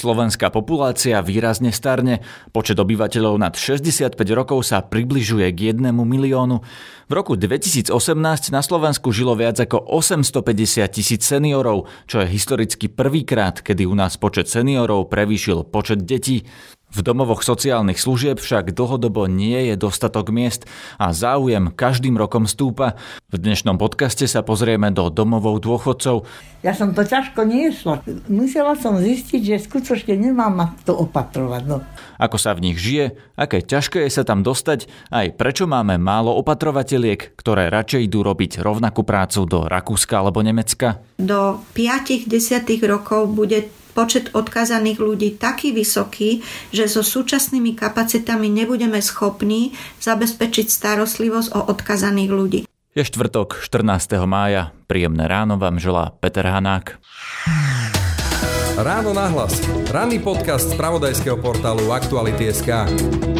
Slovenská populácia výrazne starne, počet obyvateľov nad 65 rokov sa približuje k 1 miliónu. V roku 2018 na Slovensku žilo viac ako 850 tisíc seniorov, čo je historicky prvýkrát, kedy u nás počet seniorov prevýšil počet detí. V domovoch sociálnych služieb však dlhodobo nie je dostatok miest a záujem každým rokom stúpa. V dnešnom podcaste sa pozrieme do domovov dôchodcov. Ja som to ťažko niesla. Musela som zistiť, že skutočne nemám ma to opatrovať. No. Ako sa v nich žije, aké ťažké je sa tam dostať, aj prečo máme málo opatrovateľiek, ktoré radšej idú robiť rovnakú prácu do Rakúska alebo Nemecka. Do 5-10 rokov bude počet odkazaných ľudí taký vysoký, že so súčasnými kapacitami nebudeme schopní zabezpečiť starostlivosť o odkazaných ľudí. Je štvrtok 14. mája. Príjemné ráno vám želá Peter Hanák. Ráno nahlas. Ranný podcast z pravodajského portálu Aktuality.sk.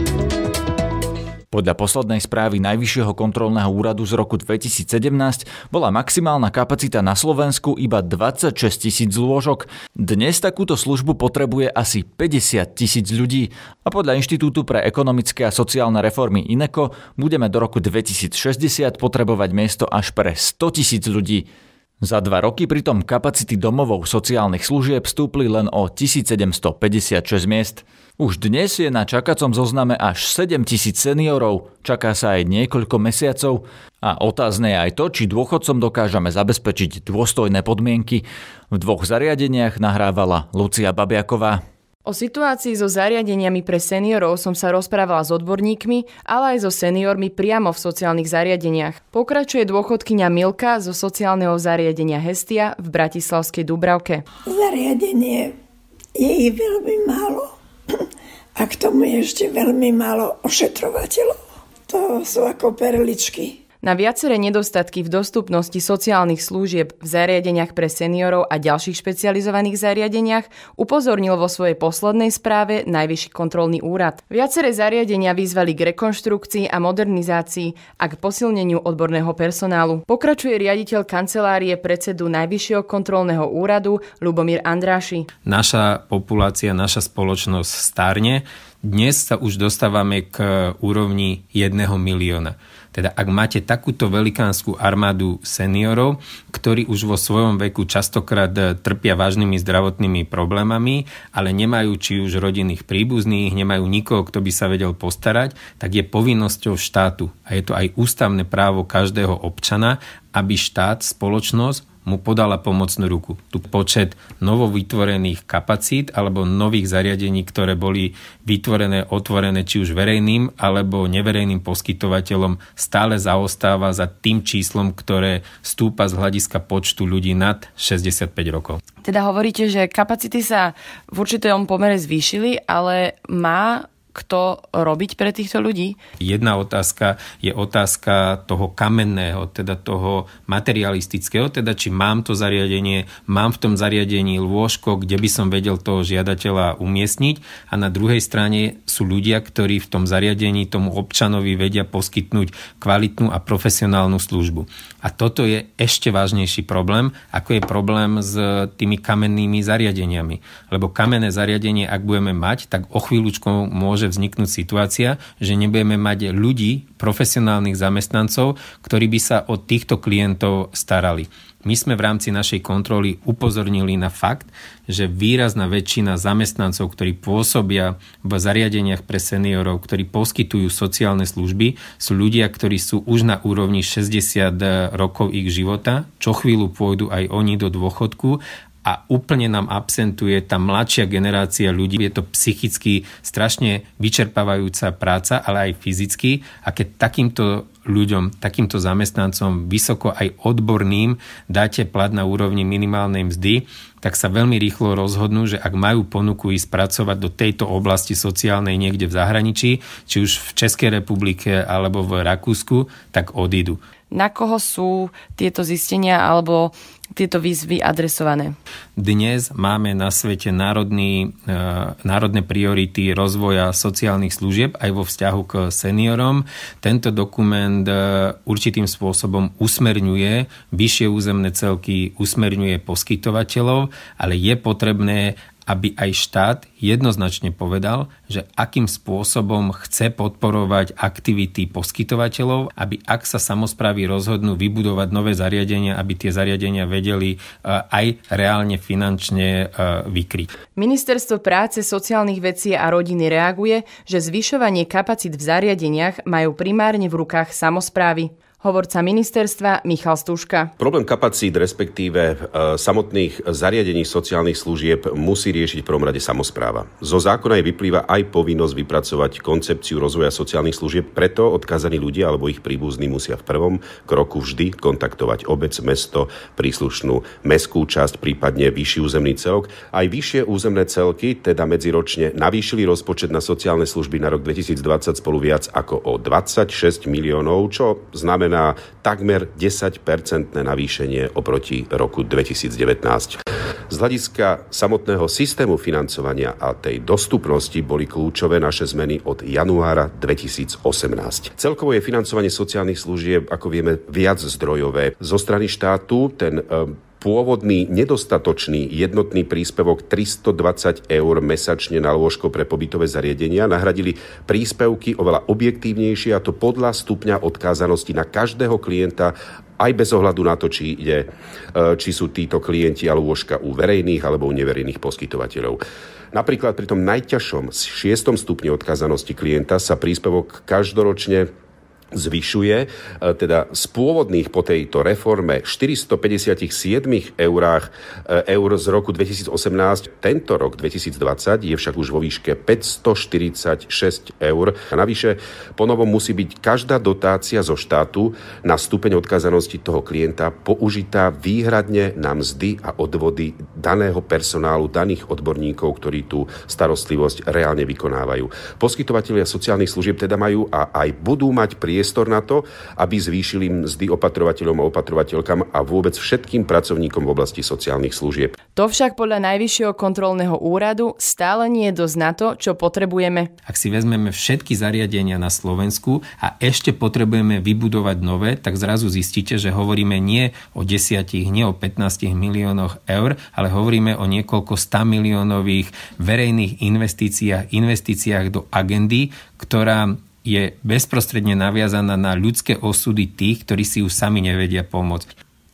Podľa poslednej správy Najvyššieho kontrolného úradu z roku 2017 bola maximálna kapacita na Slovensku iba 26 tisíc lôžok. Dnes takúto službu potrebuje asi 50 tisíc ľudí a podľa Inštitútu pre ekonomické a sociálne reformy INECO budeme do roku 2060 potrebovať miesto až pre 100 tisíc ľudí. Za dva roky pritom kapacity domovov sociálnych služieb stúpli len o 1756 miest. Už dnes je na čakacom zozname až 7 tisíc seniorov, čaká sa aj niekoľko mesiacov a otázne je aj to, či dôchodcom dokážeme zabezpečiť dôstojné podmienky. V dvoch zariadeniach nahrávala Lucia Babiaková. O situácii so zariadeniami pre seniorov som sa rozprávala s odborníkmi, ale aj so seniormi priamo v sociálnych zariadeniach. Pokračuje dôchodkyňa Milka zo sociálneho zariadenia Hestia v Bratislavskej Dubravke. Zariadenie je veľmi málo a k tomu je ešte veľmi málo ošetrovateľov. To sú ako perličky. Na viaceré nedostatky v dostupnosti sociálnych služieb v zariadeniach pre seniorov a ďalších špecializovaných zariadeniach upozornil vo svojej poslednej správe Najvyšší kontrolný úrad. Viaceré zariadenia vyzvali k rekonštrukcii a modernizácii a k posilneniu odborného personálu. Pokračuje riaditeľ kancelárie predsedu Najvyššieho kontrolného úradu Lubomír Andráši. Naša populácia, naša spoločnosť starne. Dnes sa už dostávame k úrovni jedného milióna. Teda ak máte takúto velikánsku armádu seniorov, ktorí už vo svojom veku častokrát eh, trpia vážnymi zdravotnými problémami, ale nemajú či už rodinných príbuzných, nemajú nikoho, kto by sa vedel postarať, tak je povinnosťou štátu. A je to aj ústavné právo každého občana, aby štát, spoločnosť mu podala pomocnú ruku. Tu počet novovytvorených kapacít alebo nových zariadení, ktoré boli vytvorené, otvorené či už verejným alebo neverejným poskytovateľom, stále zaostáva za tým číslom, ktoré stúpa z hľadiska počtu ľudí nad 65 rokov. Teda hovoríte, že kapacity sa v určitom pomere zvýšili, ale má kto robiť pre týchto ľudí? Jedna otázka je otázka toho kamenného, teda toho materialistického, teda či mám to zariadenie, mám v tom zariadení lôžko, kde by som vedel toho žiadateľa umiestniť a na druhej strane sú ľudia, ktorí v tom zariadení tomu občanovi vedia poskytnúť kvalitnú a profesionálnu službu. A toto je ešte vážnejší problém, ako je problém s tými kamennými zariadeniami. Lebo kamenné zariadenie, ak budeme mať, tak o chvíľučku môže vzniknúť situácia, že nebudeme mať ľudí, profesionálnych zamestnancov, ktorí by sa o týchto klientov starali. My sme v rámci našej kontroly upozornili na fakt, že výrazná väčšina zamestnancov, ktorí pôsobia v zariadeniach pre seniorov, ktorí poskytujú sociálne služby, sú ľudia, ktorí sú už na úrovni 60 rokov ich života, čo chvíľu pôjdu aj oni do dôchodku a úplne nám absentuje tá mladšia generácia ľudí. Je to psychicky strašne vyčerpávajúca práca, ale aj fyzicky. A keď takýmto ľuďom, takýmto zamestnancom, vysoko aj odborným dáte plat na úrovni minimálnej mzdy, tak sa veľmi rýchlo rozhodnú, že ak majú ponuku ísť pracovať do tejto oblasti sociálnej niekde v zahraničí, či už v Českej republike alebo v Rakúsku, tak odídu. Na koho sú tieto zistenia alebo tieto výzvy adresované? Dnes máme na svete národný, e, národné priority rozvoja sociálnych služieb aj vo vzťahu k seniorom. Tento dokument e, určitým spôsobom usmerňuje vyššie územné celky, usmerňuje poskytovateľov, ale je potrebné aby aj štát jednoznačne povedal, že akým spôsobom chce podporovať aktivity poskytovateľov, aby ak sa samozprávy rozhodnú vybudovať nové zariadenia, aby tie zariadenia vedeli e, aj reálne finančne e, vykryť. Ministerstvo práce, sociálnych vecí a rodiny reaguje, že zvyšovanie kapacít v zariadeniach majú primárne v rukách samozprávy. Hovorca ministerstva Michal Stuška. Problém kapacít, respektíve e, samotných zariadení sociálnych služieb musí riešiť v prvom rade samozpráva. Zo zákona je vyplýva aj povinnosť vypracovať koncepciu rozvoja sociálnych služieb, preto odkázaní ľudia alebo ich príbuzní musia v prvom kroku vždy kontaktovať obec, mesto, príslušnú mestskú časť, prípadne vyšší územný celok. Aj vyššie územné celky, teda medziročne, navýšili rozpočet na sociálne služby na rok 2020 spolu viac ako o 26 miliónov, čo znamená znamená takmer 10-percentné navýšenie oproti roku 2019. Z hľadiska samotného systému financovania a tej dostupnosti boli kľúčové naše zmeny od januára 2018. Celkovo je financovanie sociálnych služieb, ako vieme, viac zdrojové. Zo strany štátu ten e, pôvodný nedostatočný jednotný príspevok 320 eur mesačne na lôžko pre pobytové zariadenia nahradili príspevky oveľa objektívnejšie a to podľa stupňa odkázanosti na každého klienta aj bez ohľadu na to, či, ide, e, či sú títo klienti a lôžka u verejných alebo u neverejných poskytovateľov. Napríklad pri tom najťažšom 6. stupni odkázanosti klienta sa príspevok každoročne zvyšuje, e, teda z pôvodných po tejto reforme 457 eurách e, eur z roku 2018, tento rok 2020 je však už vo výške 546 eur. A navyše ponovom musí byť každá dotácia zo štátu na stupeň odkazanosti toho klienta použitá výhradne na mzdy a odvody daného personálu, daných odborníkov, ktorí tú starostlivosť reálne vykonávajú. Poskytovatelia sociálnych služieb teda majú a aj budú mať prie priestor na to, aby zvýšili mzdy opatrovateľom a opatrovateľkám a vôbec všetkým pracovníkom v oblasti sociálnych služieb. To však podľa Najvyššieho kontrolného úradu stále nie je dosť na to, čo potrebujeme. Ak si vezmeme všetky zariadenia na Slovensku a ešte potrebujeme vybudovať nové, tak zrazu zistíte, že hovoríme nie o 10, nie o 15 miliónoch eur, ale hovoríme o niekoľko 100 miliónových verejných investíciách, investíciách do agendy, ktorá je bezprostredne naviazaná na ľudské osudy tých, ktorí si už sami nevedia pomôcť.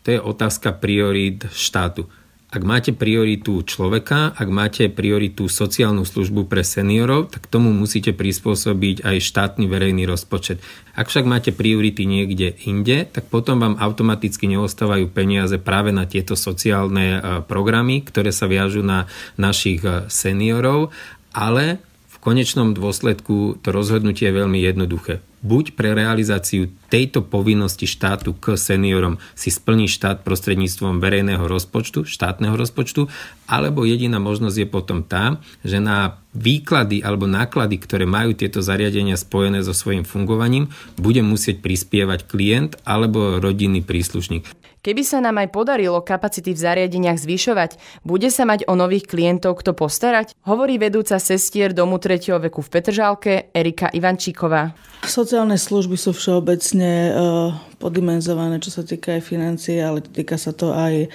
To je otázka priorít štátu. Ak máte prioritu človeka, ak máte prioritu sociálnu službu pre seniorov, tak tomu musíte prispôsobiť aj štátny verejný rozpočet. Ak však máte priority niekde inde, tak potom vám automaticky neostávajú peniaze práve na tieto sociálne e, programy, ktoré sa viažú na našich e, seniorov, ale konečnom dôsledku to rozhodnutie je veľmi jednoduché. Buď pre realizáciu tejto povinnosti štátu k seniorom si splní štát prostredníctvom verejného rozpočtu, štátneho rozpočtu, alebo jediná možnosť je potom tá, že na výklady alebo náklady, ktoré majú tieto zariadenia spojené so svojím fungovaním, bude musieť prispievať klient alebo rodinný príslušník. Keby sa nám aj podarilo kapacity v zariadeniach zvyšovať, bude sa mať o nových klientov kto postarať? Hovorí vedúca sestier domu 3. veku v Petržálke Erika Ivančíková. Sociálne služby sú všeobecne uh, podimenzované, čo sa týka aj financií, ale týka sa to aj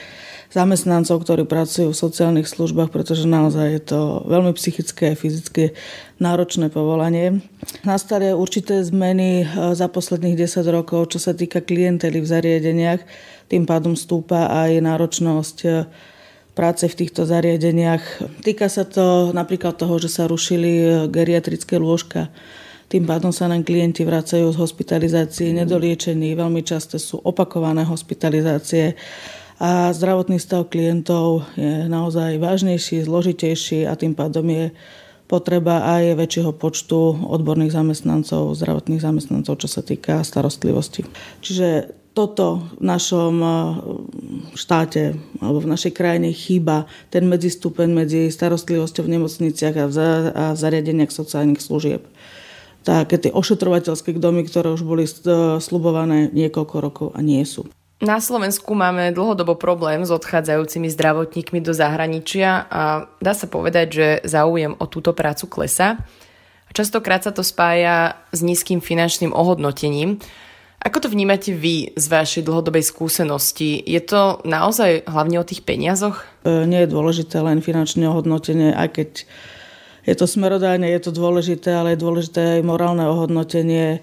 zamestnancov, ktorí pracujú v sociálnych službách, pretože naozaj je to veľmi psychické a fyzické náročné povolanie. Nastali určité zmeny za posledných 10 rokov, čo sa týka klientely v zariadeniach tým pádom stúpa aj náročnosť e, práce v týchto zariadeniach. Týka sa to napríklad toho, že sa rušili e, geriatrické lôžka. Tým pádom sa nám klienti vracajú z hospitalizácií nedoliečení. Veľmi často sú opakované hospitalizácie a zdravotný stav klientov je naozaj vážnejší, zložitejší a tým pádom je potreba aj väčšieho počtu odborných zamestnancov, zdravotných zamestnancov, čo sa týka starostlivosti. Čiže toto v našom eh, štáte alebo v našej krajine chýba ten medzistupeň medzi starostlivosťou v nemocniciach a v zariadeniach sociálnych služieb. Také tie ošetrovateľské domy, ktoré už boli eh, slubované niekoľko rokov a nie sú. Na Slovensku máme dlhodobo problém s odchádzajúcimi zdravotníkmi do zahraničia a dá sa povedať, že záujem o túto prácu klesa. Častokrát sa to spája s nízkym finančným ohodnotením Ako to vnímate vy z vašej dlhodobej skúsenosti? Je to naozaj hlavne o tých peniazoch? E, nie je dôležité len finančné ohodnotenie, aj keď je to smerodajne, je to dôležité, ale je dôležité aj morálne ohodnotenie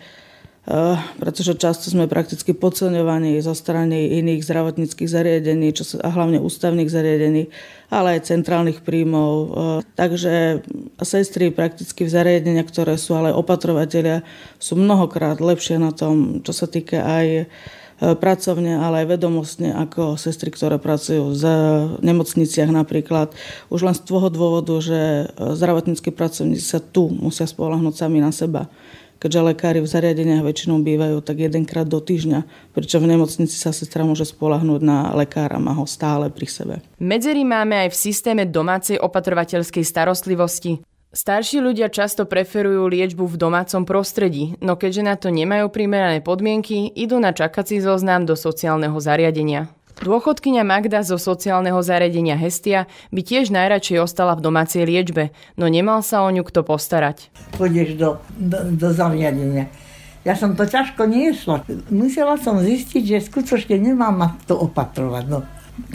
pretože často sme prakticky podceňovaní zo strany iných zdravotníckých zariadení, čo sa, a hlavne ústavných zariadení, ale aj centrálnych príjmov. Eh, takže sestry prakticky v zariadeniach, ktoré sú ale opatrovateľia, sú mnohokrát lepšie na tom, čo sa týka aj eh, pracovne, ale aj vedomostne ako sestry, ktoré pracujú v nemocniciach napríklad. Už len z toho dôvodu, že zdravotníckí pracovníci sa tu musia spolahnúť sami na seba keďže lekári v zariadeniach väčšinou bývajú tak jedenkrát do týždňa, pričom v nemocnici sa sestra môže spolahnúť na lekára, má ho stále pri sebe. Medzery máme aj v systéme domácej opatrovateľskej starostlivosti. Starší ľudia často preferujú liečbu v domácom prostredí, no keďže na to nemajú primerané podmienky, idú na čakací zoznam do sociálneho zariadenia. Dôchodkyňa Magda zo sociálneho zariadenia Hestia by tiež najradšej ostala v domácej liečbe, no nemal sa o ňu kto postarať. Pôjdeš do, do, do zariadenia. Ja som to ťažko niesla. Musela som zistiť, že skutočne nemám ma to opatrovať. No,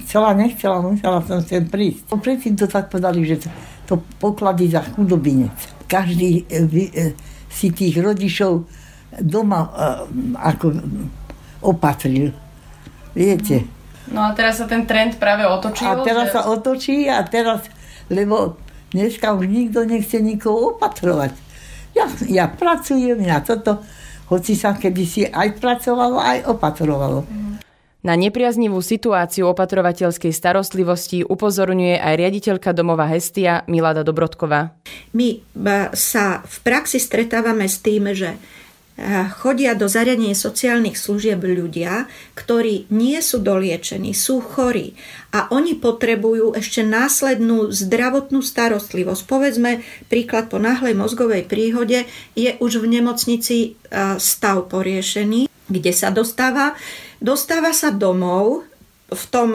chcela, nechcela, musela som sem prísť. No, predtým to tak povedali, že to, to pokladí za chudobinec. Každý e, e, si tých rodičov doma e, ako opatril. Viete? No a teraz sa ten trend práve otočil. A teraz že... sa otočí a teraz, lebo dneska už nikto nechce nikoho opatrovať. Ja, ja pracujem, ja toto, hoci sa kedysi aj pracovalo, aj opatrovalo. Na nepriaznivú situáciu opatrovateľskej starostlivosti upozorňuje aj riaditeľka domova Hestia Milada Dobrodková. My sa v praxi stretávame s tým, že chodia do zariadenia sociálnych služieb ľudia, ktorí nie sú doliečení, sú chorí a oni potrebujú ešte následnú zdravotnú starostlivosť. Povedzme, príklad po náhlej mozgovej príhode je už v nemocnici stav poriešený, kde sa dostáva. Dostáva sa domov v tom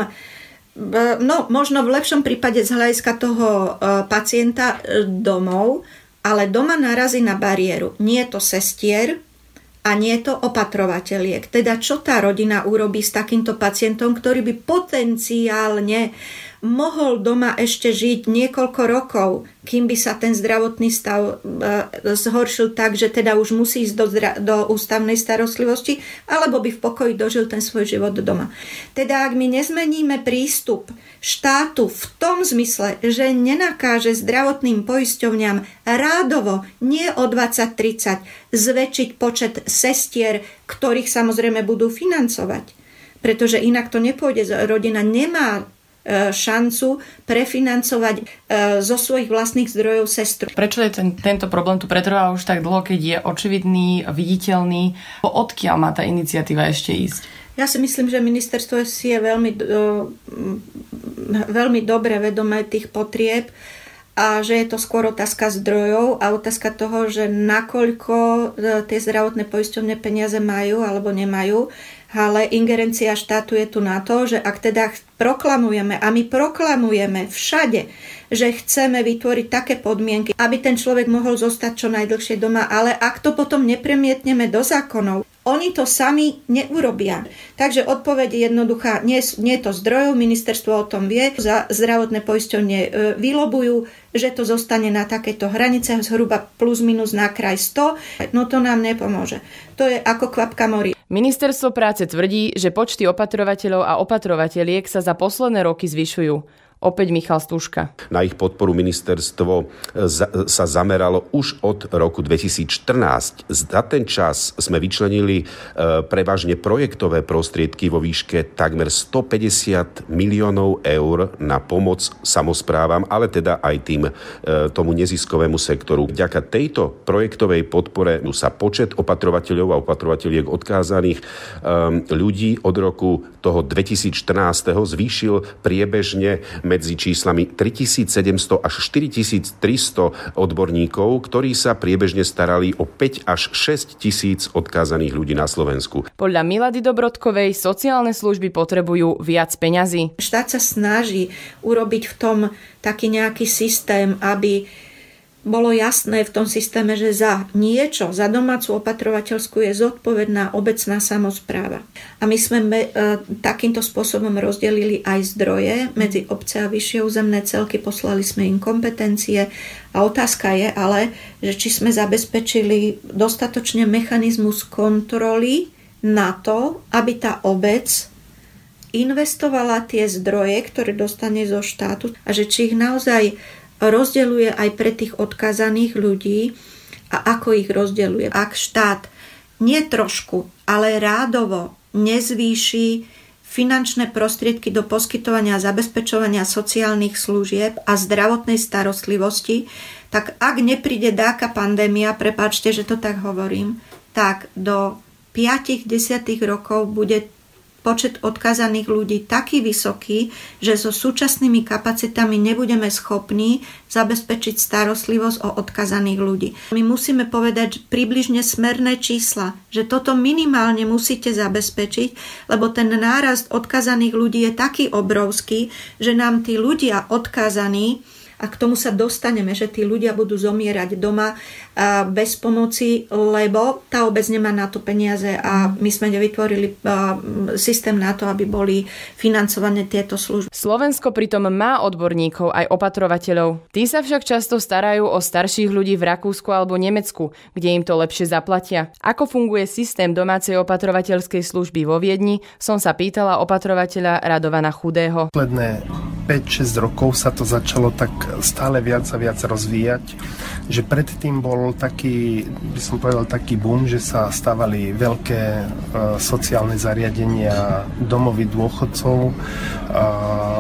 no možno v lepšom prípade z hľadiska toho pacienta e, domov, ale doma narazí na bariéru. Nie je to sestier, a nie to opatrovateľiek. Teda čo tá rodina urobí s takýmto pacientom, ktorý by potenciálne mohol doma ešte žiť niekoľko rokov, kým by sa ten zdravotný stav e, zhoršil tak, že teda už musí ísť do, do ústavnej starostlivosti, alebo by v pokoji dožil ten svoj život doma. Teda ak my nezmeníme prístup štátu v tom zmysle, že nenakáže zdravotným poisťovňam rádovo, nie o 20-30, zväčšiť počet sestier, ktorých samozrejme budú financovať, pretože inak to nepôjde. Rodina nemá šancu prefinancovať e, zo svojich vlastných zdrojov sestru. Prečo je ten, tento problém tu pretrvá už tak dlho, keď je očividný, viditeľný? Odkiaľ má tá iniciatíva ešte ísť? Ja si myslím, že ministerstvo si je veľmi, e, veľmi dobre vedomé tých potrieb a že je to skôr otázka zdrojov a otázka toho, že nakoľko tie zdravotné poisťovne peniaze majú alebo nemajú ale ingerencia štátu je tu na to, že ak teda proklamujeme, a my proklamujeme všade, že chceme vytvoriť také podmienky, aby ten človek mohol zostať čo najdlhšie doma, ale ak to potom nepremietneme do zákonov, oni to sami neurobia. Takže odpoveď je jednoduchá. Nie, nie je to zdrojov, ministerstvo o tom vie. Za zdravotné poisťovne e, vylobujú, že to zostane na takéto hranice zhruba plus minus na kraj 100. No to nám nepomôže. To je ako kvapka mori. Ministerstvo práce tvrdí, že počty opatrovateľov a opatrovateľiek sa za posledné roky zvyšujú. Opäť Michal Stuška. Na ich podporu ministerstvo sa zameralo už od roku 2014. Za ten čas sme vyčlenili e, prevažne projektové prostriedky vo výške takmer 150 miliónov eur na pomoc samozprávam, ale teda aj tým e, tomu neziskovému sektoru. Vďaka tejto projektovej podpore sa počet opatrovateľov a opatrovateľiek odkázaných e, ľudí od roku toho 2014. zvýšil priebežne medzi číslami 3700 až 4300 odborníkov, ktorí sa priebežne starali o 5 až 6 tisíc odkázaných ľudí na Slovensku. Podľa Milady Dobrodkovej sociálne služby potrebujú viac peňazí. Štát sa snaží urobiť v tom taký nejaký systém, aby bolo jasné v tom systéme, že za niečo, za domácu opatrovateľskú je zodpovedná obecná samozpráva. A my sme me, e, takýmto spôsobom rozdelili aj zdroje medzi obce a vyššie územné celky, poslali sme im kompetencie a otázka je ale, že či sme zabezpečili dostatočne mechanizmus kontroly na to, aby tá obec investovala tie zdroje, ktoré dostane zo štátu a že či ich naozaj rozdeľuje aj pre tých odkazaných ľudí a ako ich rozdeľuje. Ak štát nie trošku, ale rádovo nezvýši finančné prostriedky do poskytovania a zabezpečovania sociálnych služieb a zdravotnej starostlivosti, tak ak nepríde dáka pandémia, prepáčte, že to tak hovorím, tak do 5-10 rokov bude počet odkazaných ľudí taký vysoký, že so súčasnými kapacitami nebudeme schopní zabezpečiť starostlivosť o odkazaných ľudí. My musíme povedať približne smerné čísla, že toto minimálne musíte zabezpečiť, lebo ten nárast odkazaných ľudí je taký obrovský, že nám tí ľudia odkazaní a k tomu sa dostaneme, že tí ľudia budú zomierať doma bez pomoci, lebo tá obec nemá na to peniaze a my sme nevytvorili systém na to, aby boli financované tieto služby. Slovensko pritom má odborníkov aj opatrovateľov. Tí sa však často starajú o starších ľudí v Rakúsku alebo Nemecku, kde im to lepšie zaplatia. Ako funguje systém domácej opatrovateľskej služby vo Viedni, som sa pýtala opatrovateľa Radovana Chudého. Posledné 5-6 rokov sa to začalo tak stále viac a viac rozvíjať, že predtým bol taký, by som povedal, taký boom, že sa stávali veľké e, sociálne zariadenia, domovy dôchodcov, e,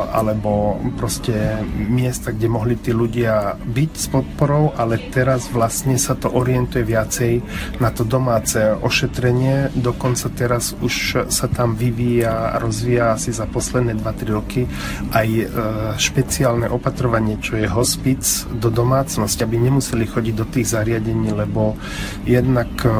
alebo proste miesta, kde mohli tí ľudia byť s podporou, ale teraz vlastne sa to orientuje viacej na to domáce ošetrenie, dokonca teraz už sa tam vyvíja a rozvíja asi za posledné 2-3 roky aj špeciálne opatrovanie, čo je hospic do domácnosti, aby nemuseli chodiť do tých zariadení, lebo jednak e,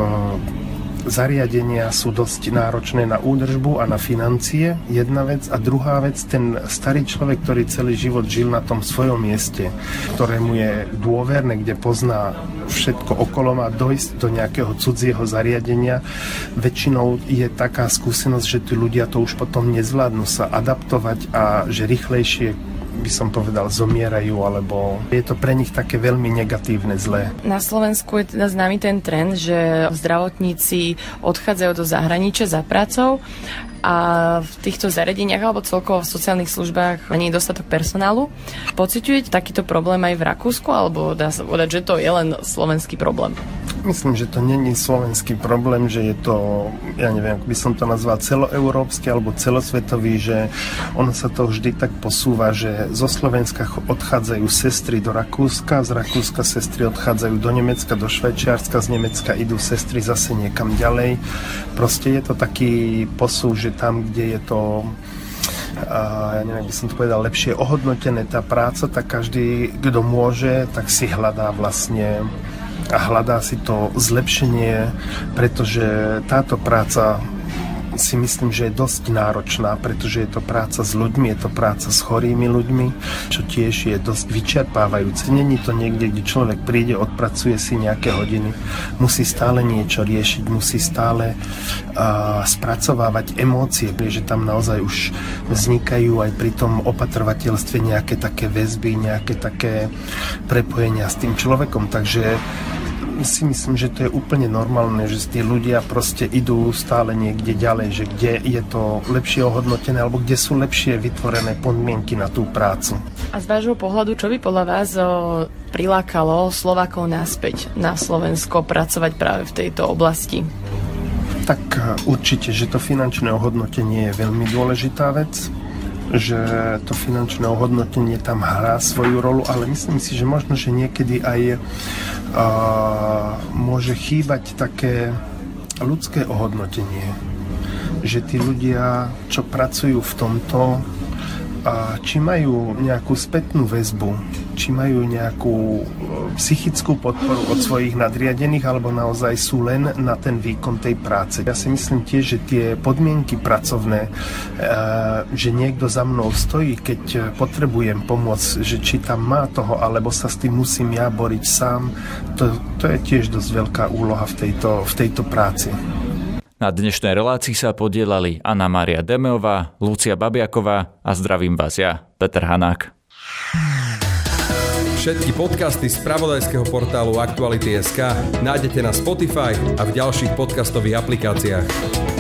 zariadenia sú dosť náročné na údržbu a na financie, jedna vec. A druhá vec, ten starý človek, ktorý celý život žil na tom svojom mieste, ktorému je dôverné, kde pozná všetko okolo, má dojsť do nejakého cudzieho zariadenia. Väčšinou je taká skúsenosť, že tí ľudia to už potom nezvládnu sa adaptovať a že rýchlejšie by som povedal, zomierajú, alebo je to pre nich také veľmi negatívne, zlé. Na Slovensku je teda známy ten trend, že zdravotníci odchádzajú do zahraničia za pracou a v týchto zariadeniach alebo celkovo v sociálnych službách nie je dostatok personálu. Pociťujete takýto problém aj v Rakúsku, alebo dá sa povedať, že to je len slovenský problém? Myslím, že to není slovenský problém, že je to, ja neviem, ako by som to nazval, celoeurópsky alebo celosvetový, že ono sa to vždy tak posúva, že zo Slovenska odchádzajú sestry do Rakúska, z Rakúska sestry odchádzajú do Nemecka, do Švajčiarska, z Nemecka idú sestry zase niekam ďalej. Proste je to taký posúv, že tam, kde je to ja neviem, by som to povedal, lepšie ohodnotené tá práca, tak každý, kto môže, tak si hľadá vlastne a hľadá si to zlepšenie, pretože táto práca si myslím, že je dosť náročná, pretože je to práca s ľuďmi, je to práca s chorými ľuďmi, čo tiež je dosť vyčerpávajúce. Není to niekde, kde človek príde, odpracuje si nejaké hodiny, musí stále niečo riešiť, musí stále uh, spracovávať emócie, pretože tam naozaj už vznikajú aj pri tom opatrovateľstve nejaké také väzby, nejaké také prepojenia s tým človekom, takže si myslím, že to je úplne normálne, že tí ľudia proste idú stále niekde ďalej, že kde je to lepšie ohodnotené alebo kde sú lepšie vytvorené podmienky na tú prácu. A z vášho pohľadu, čo by podľa vás o, prilákalo Slovakov naspäť na Slovensko pracovať práve v tejto oblasti? Tak e, určite, že to finančné ohodnotenie je veľmi dôležitá vec že to finančné ohodnotenie tam hrá svoju rolu, ale myslím si, že možno, že niekedy aj a, môže chýbať také ľudské ohodnotenie. Že tí ľudia, čo pracujú v tomto, a či majú nejakú spätnú väzbu, či majú nejakú e, psychickú podporu od svojich nadriadených, alebo naozaj sú len na ten výkon tej práce. Ja si myslím tiež, že tie podmienky pracovné, e, že niekto za mnou stojí, keď potrebujem pomôcť, že či tam má toho, alebo sa s tým musím ja boriť sám, to, to je tiež dosť veľká úloha v tejto, v tejto práci. Na dnešnej relácii sa podielali Anna Mária Demeová, Lucia Babiaková a zdravím vás ja, Peter Hanák. Všetky podcasty z pravodajského portálu Aktuality.sk nájdete na Spotify a v ďalších podcastových aplikáciách.